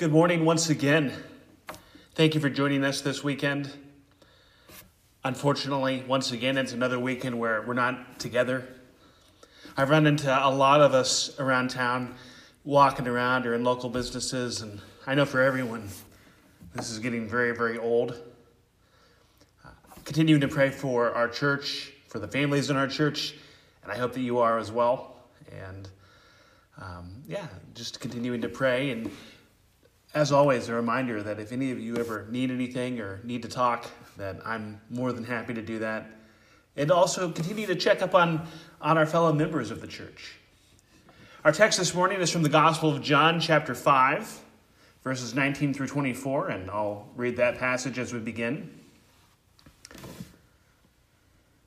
Good morning once again. Thank you for joining us this weekend. Unfortunately, once again, it's another weekend where we're not together. I've run into a lot of us around town walking around or in local businesses, and I know for everyone, this is getting very, very old. Uh, continuing to pray for our church, for the families in our church, and I hope that you are as well. And um, yeah, just continuing to pray and as always, a reminder that if any of you ever need anything or need to talk, that I'm more than happy to do that. And also continue to check up on, on our fellow members of the church. Our text this morning is from the Gospel of John, chapter 5, verses 19 through 24, and I'll read that passage as we begin.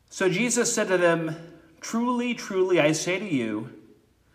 So Jesus said to them, Truly, truly, I say to you,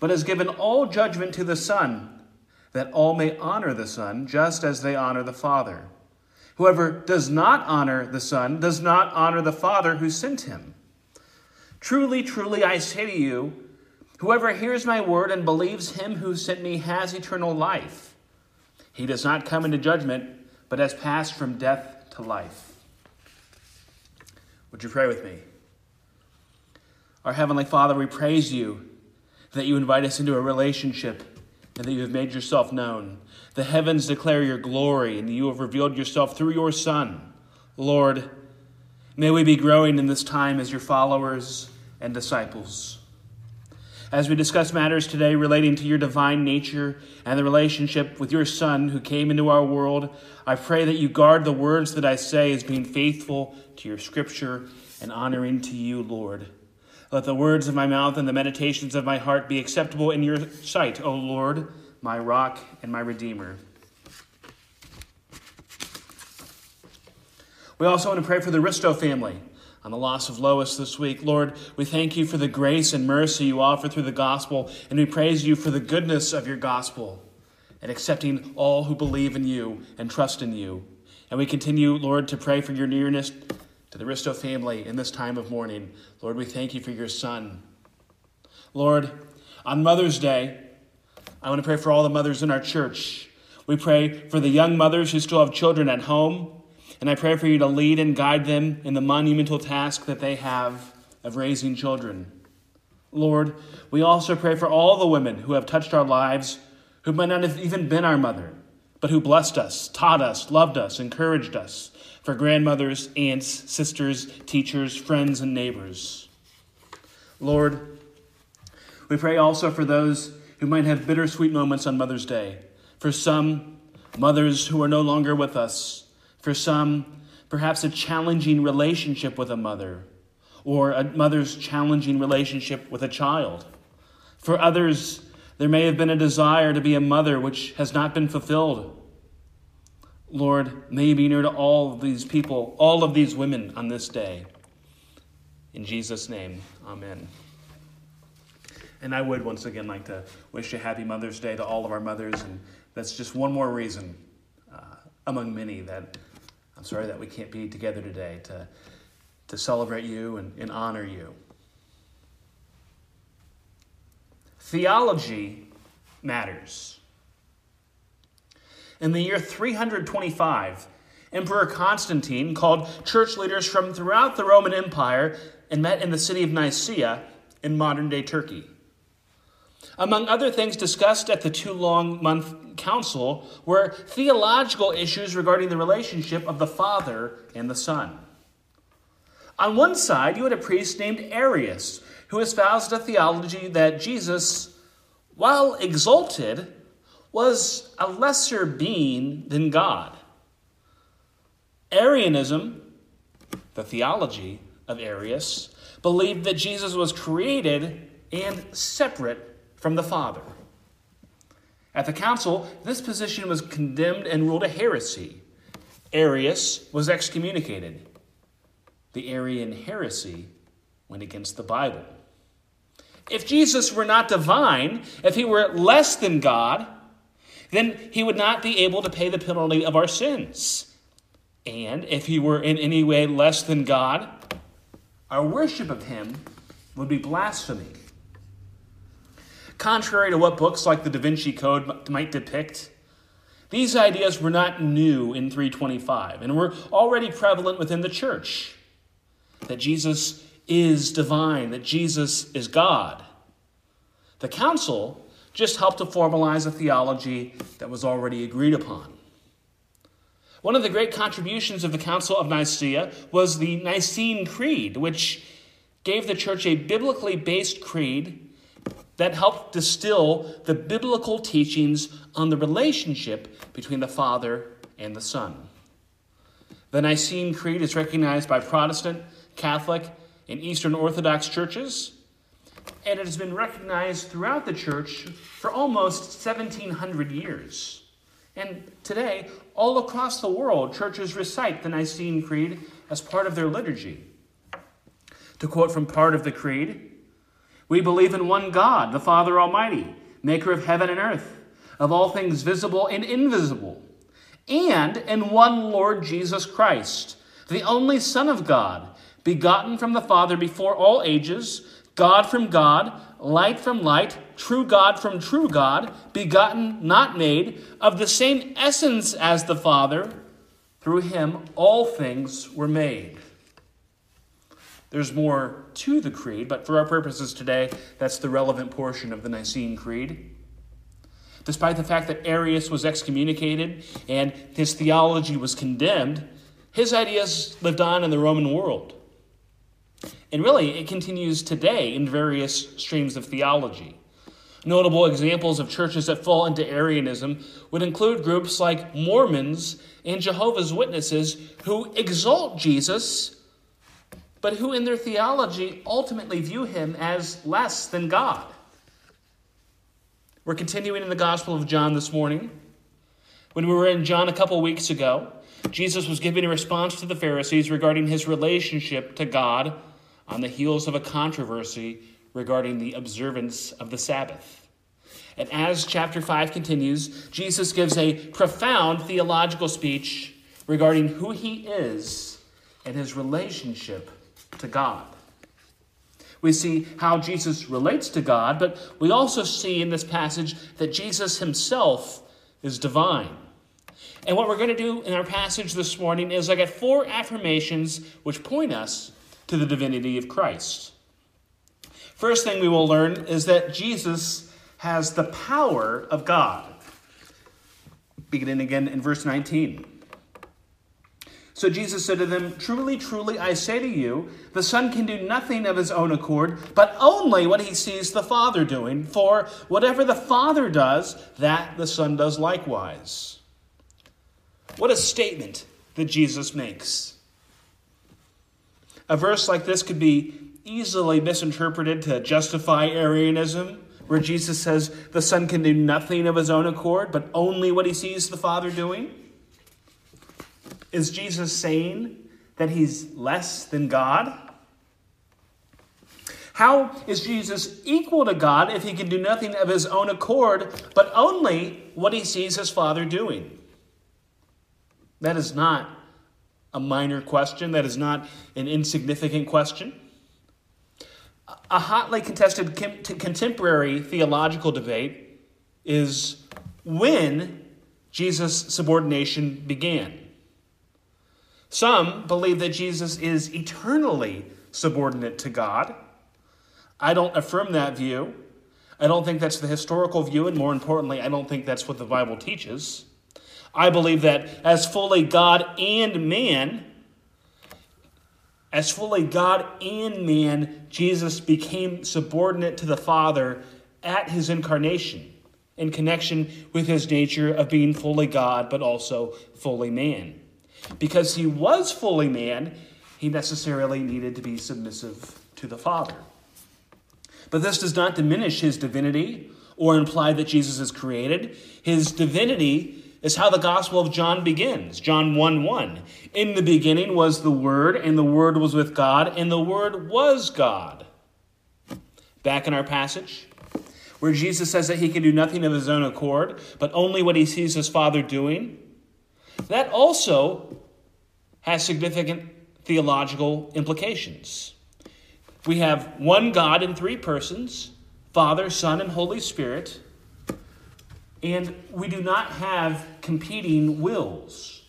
but has given all judgment to the Son, that all may honor the Son, just as they honor the Father. Whoever does not honor the Son does not honor the Father who sent him. Truly, truly, I say to you, whoever hears my word and believes him who sent me has eternal life. He does not come into judgment, but has passed from death to life. Would you pray with me? Our Heavenly Father, we praise you that you invite us into a relationship and that you have made yourself known. The heavens declare your glory, and you have revealed yourself through your Son. Lord, may we be growing in this time as your followers and disciples. As we discuss matters today relating to your divine nature and the relationship with your Son who came into our world, I pray that you guard the words that I say as being faithful to your scripture and honoring to you, Lord. Let the words of my mouth and the meditations of my heart be acceptable in your sight, O Lord, my rock and my redeemer. We also want to pray for the Risto family on the loss of Lois this week. Lord, we thank you for the grace and mercy you offer through the gospel, and we praise you for the goodness of your gospel and accepting all who believe in you and trust in you. And we continue, Lord, to pray for your nearness to the Risto family in this time of mourning. Lord, we thank you for your son. Lord, on Mother's Day, I want to pray for all the mothers in our church. We pray for the young mothers who still have children at home, and I pray for you to lead and guide them in the monumental task that they have of raising children. Lord, we also pray for all the women who have touched our lives, who might not have even been our mother, but who blessed us, taught us, loved us, encouraged us, for grandmothers, aunts, sisters, teachers, friends, and neighbors. Lord, we pray also for those who might have bittersweet moments on Mother's Day. For some, mothers who are no longer with us. For some, perhaps a challenging relationship with a mother, or a mother's challenging relationship with a child. For others, there may have been a desire to be a mother which has not been fulfilled. Lord, may you be near to all of these people, all of these women on this day. In Jesus' name, amen. And I would once again like to wish a happy Mother's Day to all of our mothers. And that's just one more reason uh, among many that I'm sorry that we can't be together today to, to celebrate you and, and honor you. Theology matters. In the year 325, Emperor Constantine called church leaders from throughout the Roman Empire and met in the city of Nicaea in modern day Turkey. Among other things discussed at the two long month council were theological issues regarding the relationship of the Father and the Son. On one side, you had a priest named Arius who espoused a theology that Jesus, while exalted, was a lesser being than God. Arianism, the theology of Arius, believed that Jesus was created and separate from the Father. At the council, this position was condemned and ruled a heresy. Arius was excommunicated. The Arian heresy went against the Bible. If Jesus were not divine, if he were less than God, then he would not be able to pay the penalty of our sins. And if he were in any way less than God, our worship of him would be blasphemy. Contrary to what books like the Da Vinci Code might depict, these ideas were not new in 325 and were already prevalent within the church that Jesus is divine, that Jesus is God. The council just helped to formalize a theology that was already agreed upon. One of the great contributions of the Council of Nicaea was the Nicene Creed, which gave the church a biblically based creed that helped distill the biblical teachings on the relationship between the Father and the Son. The Nicene Creed is recognized by Protestant, Catholic, and Eastern Orthodox churches, and it has been recognized throughout the church for almost 1700 years. And today, all across the world, churches recite the Nicene Creed as part of their liturgy. To quote from part of the Creed, we believe in one God, the Father Almighty, maker of heaven and earth, of all things visible and invisible, and in one Lord Jesus Christ, the only Son of God, begotten from the Father before all ages, God from God, light from light, true God from true God, begotten, not made, of the same essence as the Father. Through him all things were made. There's more to the creed, but for our purposes today, that's the relevant portion of the Nicene Creed. Despite the fact that Arius was excommunicated and his theology was condemned, his ideas lived on in the Roman world. And really, it continues today in various streams of theology. Notable examples of churches that fall into Arianism would include groups like Mormons and Jehovah's Witnesses who exalt Jesus but who in their theology ultimately view him as less than God. We're continuing in the Gospel of John this morning. When we were in John a couple weeks ago, Jesus was giving a response to the Pharisees regarding his relationship to God on the heels of a controversy regarding the observance of the Sabbath. And as chapter 5 continues, Jesus gives a profound theological speech regarding who he is and his relationship to God. We see how Jesus relates to God, but we also see in this passage that Jesus himself is divine. And what we're going to do in our passage this morning is look at four affirmations which point us to the divinity of Christ. First thing we will learn is that Jesus has the power of God. Beginning again in verse 19. So Jesus said to them, Truly, truly, I say to you, the Son can do nothing of his own accord, but only what he sees the Father doing. For whatever the Father does, that the Son does likewise. What a statement that Jesus makes. A verse like this could be easily misinterpreted to justify Arianism, where Jesus says the Son can do nothing of his own accord, but only what he sees the Father doing. Is Jesus saying that he's less than God? How is Jesus equal to God if he can do nothing of his own accord, but only what he sees his Father doing? That is not a minor question, that is not an insignificant question. A hotly contested contemporary theological debate is when Jesus' subordination began. Some believe that Jesus is eternally subordinate to God. I don't affirm that view. I don't think that's the historical view, and more importantly, I don't think that's what the Bible teaches. I believe that as fully God and man, as fully God and man, Jesus became subordinate to the Father at his incarnation in connection with his nature of being fully God but also fully man. Because he was fully man, he necessarily needed to be submissive to the Father. But this does not diminish his divinity or imply that Jesus is created. His divinity is how the Gospel of John begins. John 1 1. In the beginning was the Word, and the Word was with God, and the Word was God. Back in our passage, where Jesus says that he can do nothing of his own accord, but only what he sees his Father doing, that also has significant theological implications. We have one God in three persons Father, Son, and Holy Spirit, and we do not have competing wills.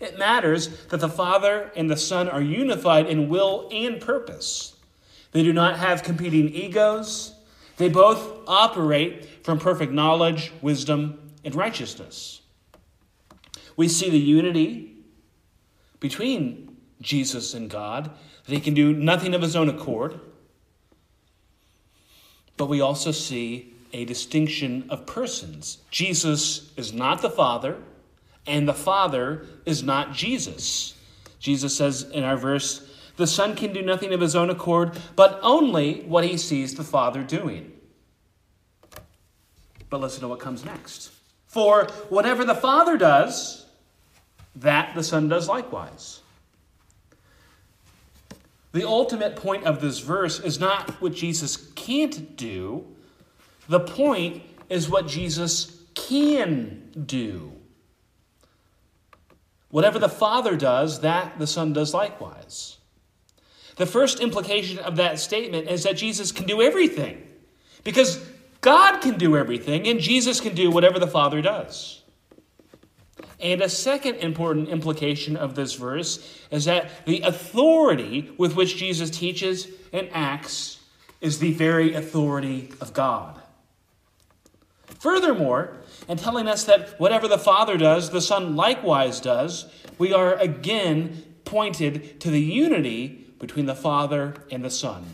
It matters that the Father and the Son are unified in will and purpose. They do not have competing egos. They both operate from perfect knowledge, wisdom, and righteousness. We see the unity between Jesus and God, that he can do nothing of his own accord. But we also see a distinction of persons. Jesus is not the Father, and the Father is not Jesus. Jesus says in our verse, the Son can do nothing of his own accord, but only what he sees the Father doing. But listen to what comes next. For whatever the Father does, that the Son does likewise. The ultimate point of this verse is not what Jesus can't do, the point is what Jesus can do. Whatever the Father does, that the Son does likewise. The first implication of that statement is that Jesus can do everything. Because God can do everything, and Jesus can do whatever the Father does. And a second important implication of this verse is that the authority with which Jesus teaches and acts is the very authority of God. Furthermore, and telling us that whatever the Father does, the Son likewise does, we are again pointed to the unity between the Father and the Son.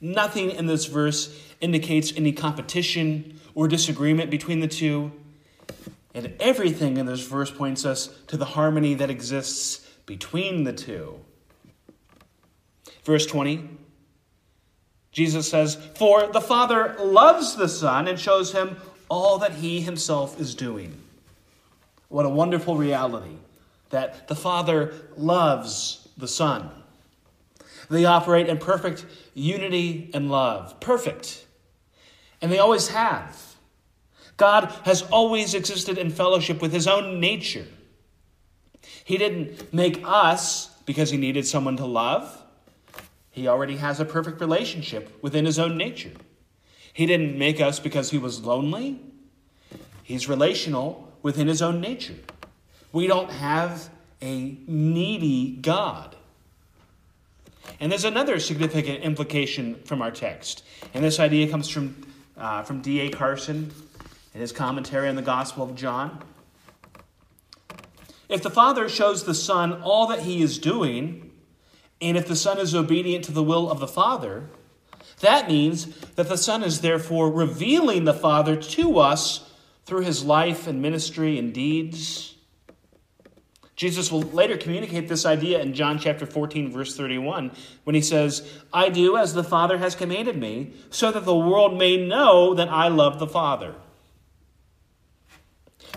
Nothing in this verse indicates any competition or disagreement between the two. And everything in this verse points us to the harmony that exists between the two. Verse 20 Jesus says, For the Father loves the Son and shows him all that he himself is doing. What a wonderful reality that the Father loves the Son. They operate in perfect unity and love. Perfect. And they always have. God has always existed in fellowship with his own nature. He didn't make us because he needed someone to love. He already has a perfect relationship within his own nature. He didn't make us because he was lonely. He's relational within his own nature. We don't have a needy God. And there's another significant implication from our text. And this idea comes from, uh, from D.A. Carson in his commentary on the Gospel of John. If the Father shows the Son all that he is doing, and if the Son is obedient to the will of the Father, that means that the Son is therefore revealing the Father to us through his life and ministry and deeds. Jesus will later communicate this idea in John chapter 14, verse 31, when he says, I do as the Father has commanded me, so that the world may know that I love the Father.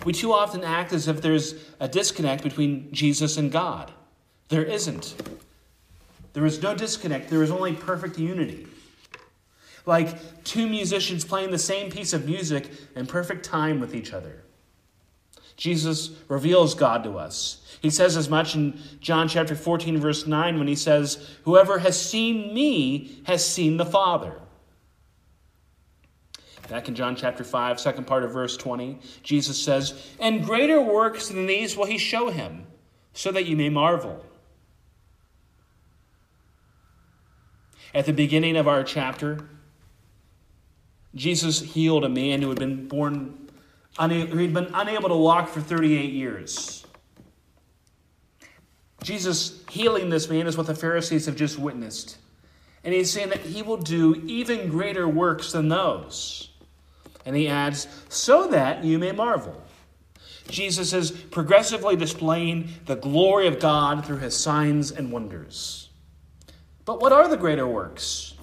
We too often act as if there's a disconnect between Jesus and God. There isn't. There is no disconnect, there is only perfect unity. Like two musicians playing the same piece of music in perfect time with each other. Jesus reveals God to us. He says as much in John chapter 14, verse 9, when he says, Whoever has seen me has seen the Father. Back in John chapter 5, second part of verse 20, Jesus says, And greater works than these will he show him, so that you may marvel. At the beginning of our chapter, Jesus healed a man who had been born, who had been unable to walk for 38 years. Jesus healing this man is what the Pharisees have just witnessed. And he's saying that he will do even greater works than those. And he adds, so that you may marvel. Jesus is progressively displaying the glory of God through his signs and wonders. But what are the greater works?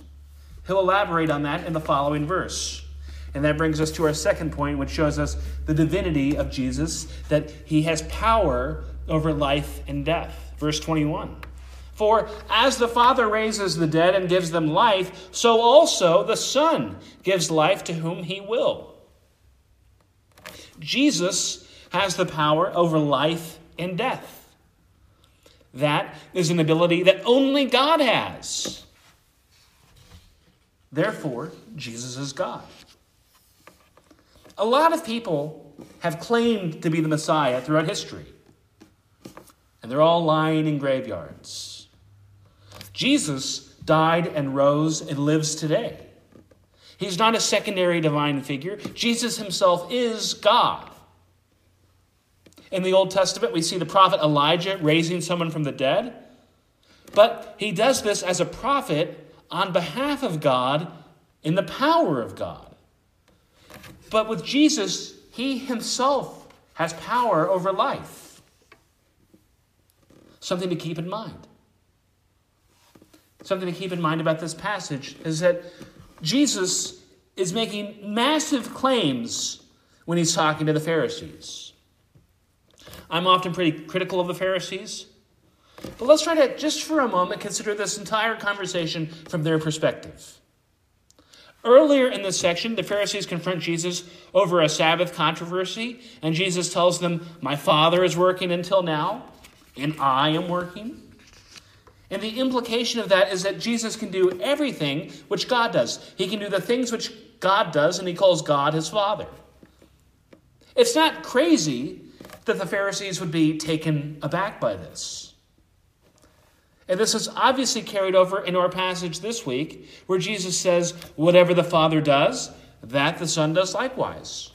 He'll elaborate on that in the following verse. And that brings us to our second point, which shows us the divinity of Jesus, that he has power over life and death. Verse 21. For as the Father raises the dead and gives them life, so also the Son gives life to whom he will. Jesus has the power over life and death. That is an ability that only God has. Therefore, Jesus is God. A lot of people have claimed to be the Messiah throughout history, and they're all lying in graveyards. Jesus died and rose and lives today. He's not a secondary divine figure. Jesus himself is God. In the Old Testament, we see the prophet Elijah raising someone from the dead, but he does this as a prophet on behalf of God in the power of God. But with Jesus, he himself has power over life. Something to keep in mind. Something to keep in mind about this passage is that Jesus is making massive claims when he's talking to the Pharisees. I'm often pretty critical of the Pharisees, but let's try to, just for a moment, consider this entire conversation from their perspective. Earlier in this section, the Pharisees confront Jesus over a Sabbath controversy, and Jesus tells them, My Father is working until now, and I am working. And the implication of that is that Jesus can do everything which God does. He can do the things which God does, and he calls God his Father. It's not crazy that the Pharisees would be taken aback by this. And this is obviously carried over into our passage this week, where Jesus says, Whatever the Father does, that the Son does likewise.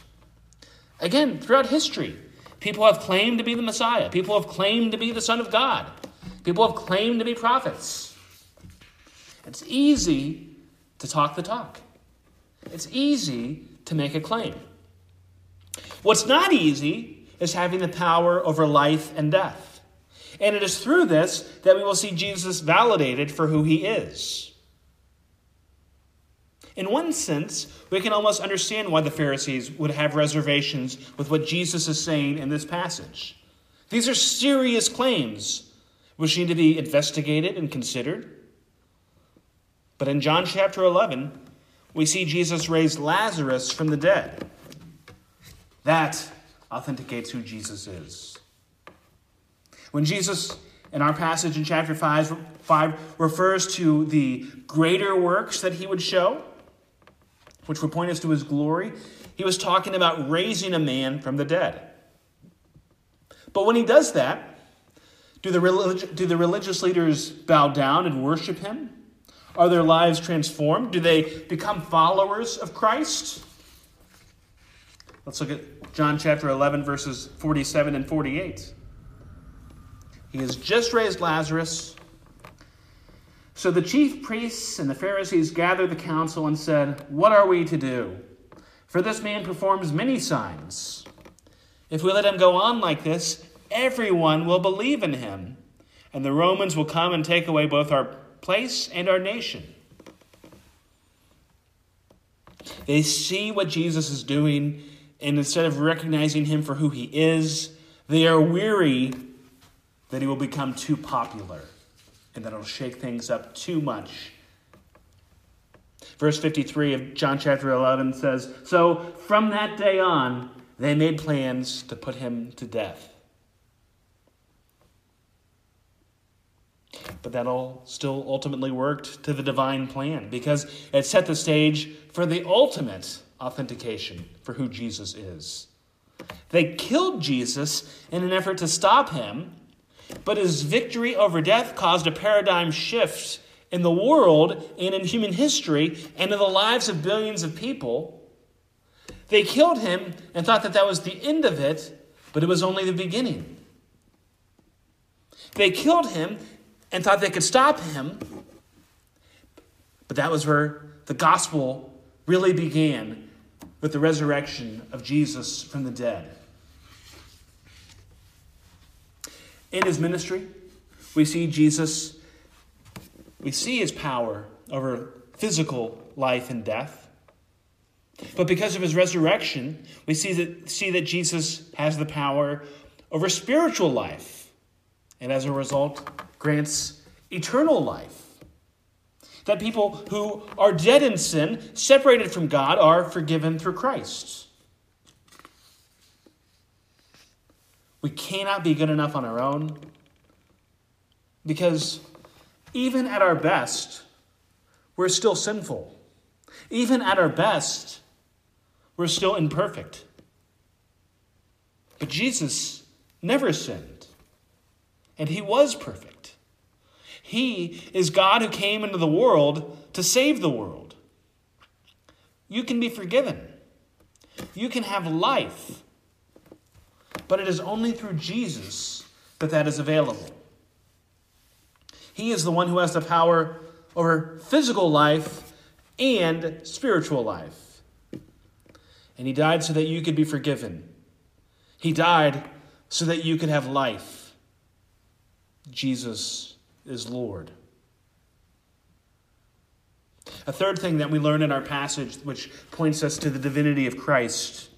Again, throughout history, people have claimed to be the Messiah, people have claimed to be the Son of God. People have claimed to be prophets. It's easy to talk the talk, it's easy to make a claim. What's not easy is having the power over life and death. And it is through this that we will see Jesus validated for who he is. In one sense, we can almost understand why the Pharisees would have reservations with what Jesus is saying in this passage. These are serious claims which need to be investigated and considered. But in John chapter 11, we see Jesus raise Lazarus from the dead. That authenticates who Jesus is. When Jesus, in our passage in chapter 5, 5 refers to the greater works that he would show, which would point us to his glory, he was talking about raising a man from the dead. But when he does that, do the, relig- do the religious leaders bow down and worship him? Are their lives transformed? Do they become followers of Christ? Let's look at John chapter 11, verses 47 and 48. He has just raised Lazarus. So the chief priests and the Pharisees gathered the council and said, What are we to do? For this man performs many signs. If we let him go on like this, everyone will believe in him, and the Romans will come and take away both our place and our nation. They see what Jesus is doing, and instead of recognizing him for who he is, they are weary that he will become too popular and that it'll shake things up too much. Verse 53 of John chapter 11 says So from that day on, they made plans to put him to death. But that all still ultimately worked to the divine plan because it set the stage for the ultimate authentication for who Jesus is. They killed Jesus in an effort to stop him, but his victory over death caused a paradigm shift in the world and in human history and in the lives of billions of people. They killed him and thought that that was the end of it, but it was only the beginning. They killed him and thought they could stop him. But that was where the gospel really began with the resurrection of Jesus from the dead. In his ministry, we see Jesus, we see his power over physical life and death. But because of his resurrection, we see that, see that Jesus has the power over spiritual life, and as a result, grants eternal life. That people who are dead in sin, separated from God, are forgiven through Christ. We cannot be good enough on our own because even at our best, we're still sinful. Even at our best, we're still imperfect. But Jesus never sinned, and he was perfect. He is God who came into the world to save the world. You can be forgiven, you can have life, but it is only through Jesus that that is available. He is the one who has the power over physical life and spiritual life. And He died so that you could be forgiven. He died so that you could have life. Jesus is Lord. A third thing that we learn in our passage, which points us to the divinity of Christ,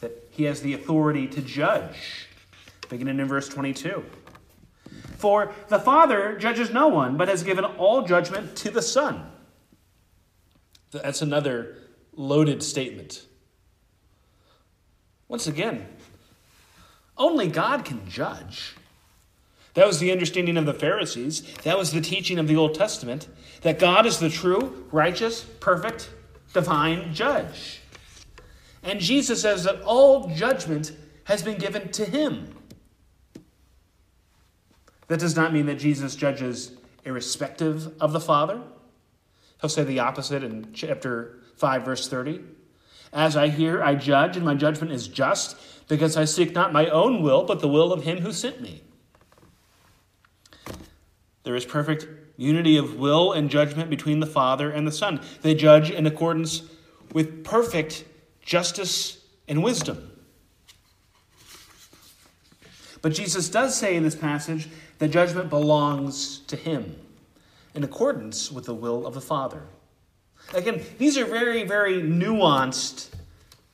that he has the authority to judge, beginning in verse 22. For the Father judges no one, but has given all judgment to the Son. That's another loaded statement. Once again, only God can judge. That was the understanding of the Pharisees. That was the teaching of the Old Testament that God is the true, righteous, perfect, divine judge. And Jesus says that all judgment has been given to him. That does not mean that Jesus judges irrespective of the Father. He'll say the opposite in chapter 5, verse 30. As I hear, I judge, and my judgment is just, because I seek not my own will, but the will of him who sent me. There is perfect unity of will and judgment between the Father and the Son. They judge in accordance with perfect justice and wisdom. But Jesus does say in this passage that judgment belongs to him in accordance with the will of the Father. Again, these are very, very nuanced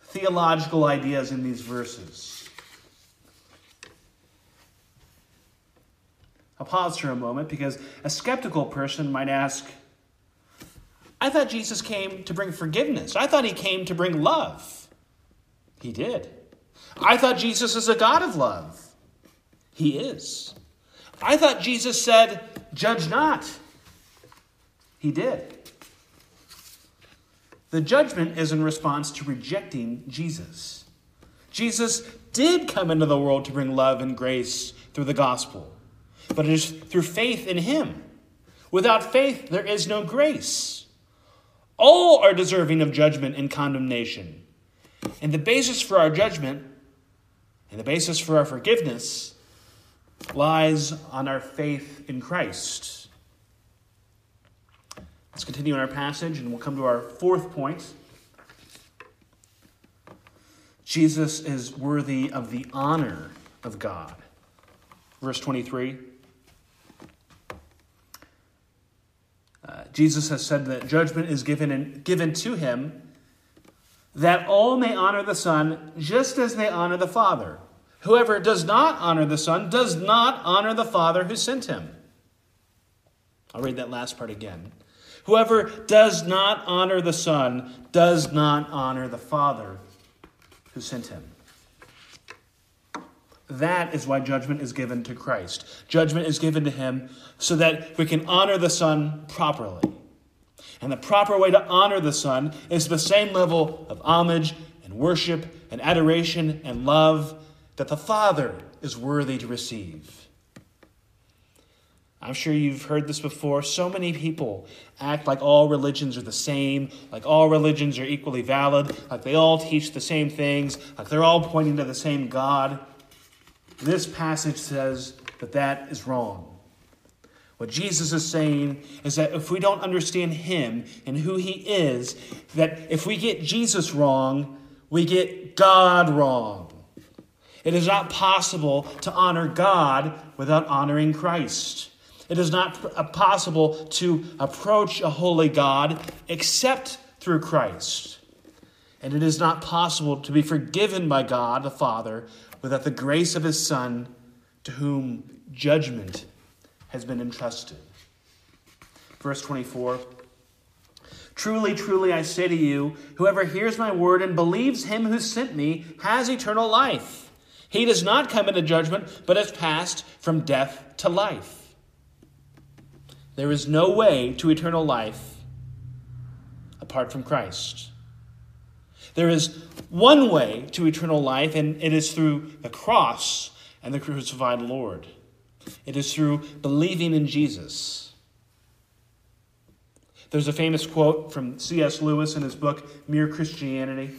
theological ideas in these verses. I'll pause for a moment because a skeptical person might ask I thought Jesus came to bring forgiveness, I thought he came to bring love. He did. I thought Jesus is a God of love. He is. I thought Jesus said, Judge not. He did. The judgment is in response to rejecting Jesus. Jesus did come into the world to bring love and grace through the gospel, but it is through faith in Him. Without faith, there is no grace. All are deserving of judgment and condemnation. And the basis for our judgment and the basis for our forgiveness lies on our faith in Christ. Let's continue in our passage and we'll come to our fourth point. Jesus is worthy of the honor of God. Verse 23. Uh, Jesus has said that judgment is given, in, given to him that all may honor the Son just as they honor the Father. Whoever does not honor the Son does not honor the Father who sent him. I'll read that last part again. Whoever does not honor the Son does not honor the Father who sent him. That is why judgment is given to Christ. Judgment is given to him so that we can honor the Son properly. And the proper way to honor the Son is the same level of homage and worship and adoration and love that the Father is worthy to receive. I'm sure you've heard this before. So many people act like all religions are the same, like all religions are equally valid, like they all teach the same things, like they're all pointing to the same God. This passage says that that is wrong. What Jesus is saying is that if we don't understand Him and who He is, that if we get Jesus wrong, we get God wrong. It is not possible to honor God without honoring Christ. It is not uh, possible to approach a holy God except through Christ. And it is not possible to be forgiven by God the Father without the grace of his Son, to whom judgment has been entrusted. Verse 24 Truly, truly, I say to you, whoever hears my word and believes him who sent me has eternal life. He does not come into judgment, but has passed from death to life. There is no way to eternal life apart from Christ. There is one way to eternal life, and it is through the cross and the crucified Lord. It is through believing in Jesus. There's a famous quote from C.S. Lewis in his book, Mere Christianity.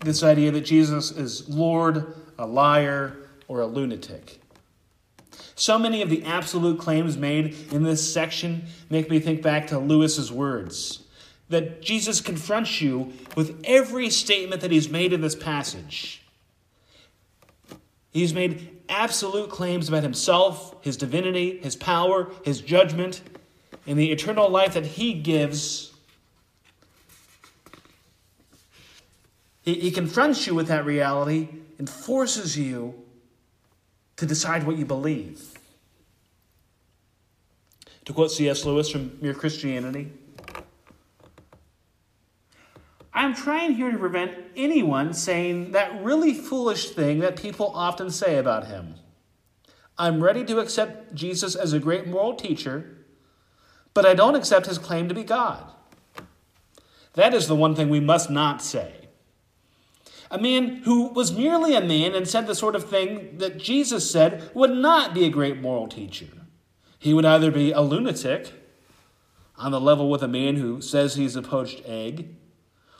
This idea that Jesus is Lord, a liar, or a lunatic. So many of the absolute claims made in this section make me think back to Lewis's words that Jesus confronts you with every statement that he's made in this passage. He's made absolute claims about himself, his divinity, his power, his judgment, and the eternal life that he gives. He, he confronts you with that reality and forces you to decide what you believe. To quote C.S. Lewis from Mere Christianity, I'm trying here to prevent anyone saying that really foolish thing that people often say about him. I'm ready to accept Jesus as a great moral teacher, but I don't accept his claim to be God. That is the one thing we must not say. A man who was merely a man and said the sort of thing that Jesus said would not be a great moral teacher. He would either be a lunatic, on the level with a man who says he's a poached egg,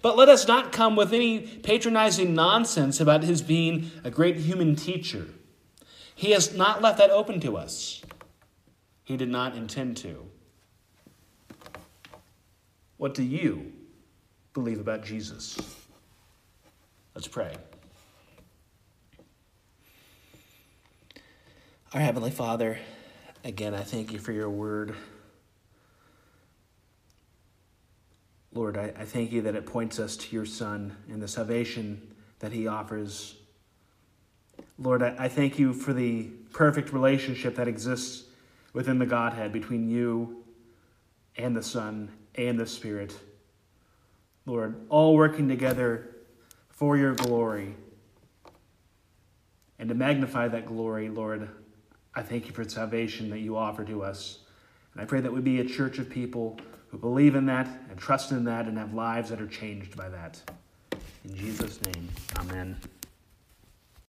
But let us not come with any patronizing nonsense about his being a great human teacher. He has not left that open to us. He did not intend to. What do you believe about Jesus? Let's pray. Our Heavenly Father, again, I thank you for your word. Lord, I, I thank you that it points us to your Son and the salvation that he offers. Lord, I, I thank you for the perfect relationship that exists within the Godhead between you and the Son and the Spirit. Lord, all working together for your glory. And to magnify that glory, Lord, I thank you for the salvation that you offer to us. And I pray that we be a church of people who believe in that and trust in that and have lives that are changed by that. In Jesus' name, amen.